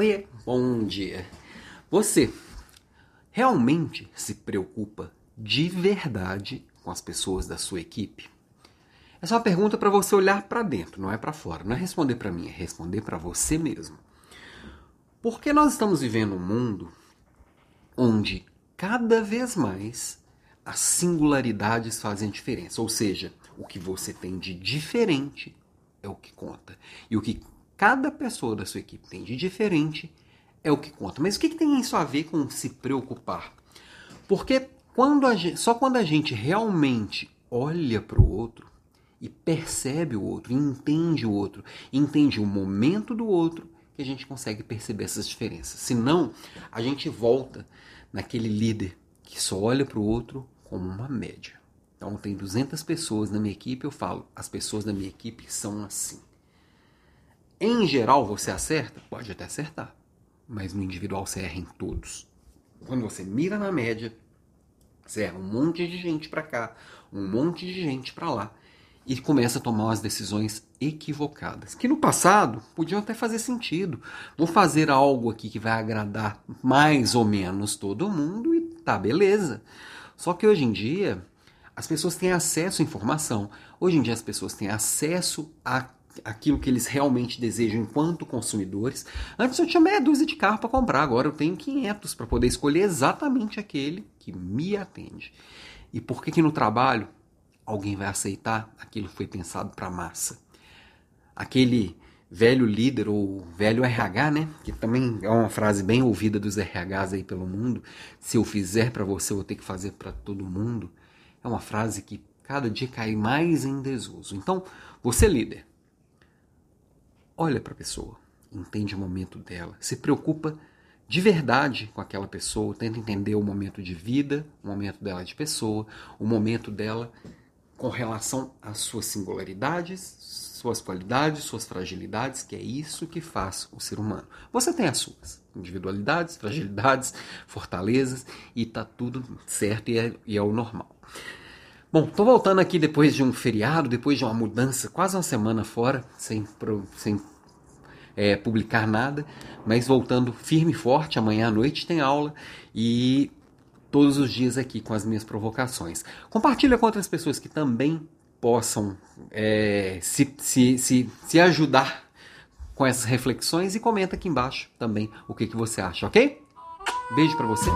Oi, bom dia. Você realmente se preocupa de verdade com as pessoas da sua equipe? Essa é uma pergunta para você olhar para dentro, não é para fora. Não é responder para mim, é responder para você mesmo. Porque nós estamos vivendo um mundo onde cada vez mais as singularidades fazem diferença. Ou seja, o que você tem de diferente é o que conta. E o que cada pessoa da sua equipe tem de diferente é o que conta. Mas o que, que tem isso a ver com se preocupar? Porque quando gente, só quando a gente realmente olha para o outro e percebe o outro, entende o outro, entende o momento do outro, que a gente consegue perceber essas diferenças. Senão, a gente volta naquele líder que só olha para o outro como uma média. Então, tem 200 pessoas na minha equipe, eu falo, as pessoas da minha equipe são assim. Em geral, você acerta? Pode até acertar, mas no individual você erra em todos. Quando você mira na média, você erra um monte de gente para cá, um monte de gente para lá e começa a tomar umas decisões equivocadas, que no passado podiam até fazer sentido. Vou fazer algo aqui que vai agradar mais ou menos todo mundo e tá beleza. Só que hoje em dia as pessoas têm acesso à informação. Hoje em dia as pessoas têm acesso a aquilo que eles realmente desejam enquanto consumidores. Antes eu tinha meia dúzia de carro para comprar, agora eu tenho 500 para poder escolher exatamente aquele que me atende. E por que que no trabalho alguém vai aceitar aquilo que foi pensado para massa. Aquele velho líder ou velho RH, né? Que também é uma frase bem ouvida dos RHs aí pelo mundo. Se eu fizer para você, eu vou ter que fazer para todo mundo. É uma frase que cada dia cai mais em desuso. Então, você líder, olha para a pessoa, entende o momento dela, se preocupa de verdade com aquela pessoa, tenta entender o momento de vida, o momento dela de pessoa, o momento dela com relação às suas singularidades, suas qualidades, suas fragilidades, que é isso que faz o ser humano. Você tem as suas individualidades, fragilidades, fortalezas e tá tudo certo e é, e é o normal. Bom, tô voltando aqui depois de um feriado, depois de uma mudança, quase uma semana fora, sem, sem é, publicar nada, mas voltando firme e forte. Amanhã à noite tem aula e todos os dias aqui com as minhas provocações. Compartilha com outras pessoas que também possam é, se, se, se, se ajudar com essas reflexões e comenta aqui embaixo também o que, que você acha, ok? Beijo para você.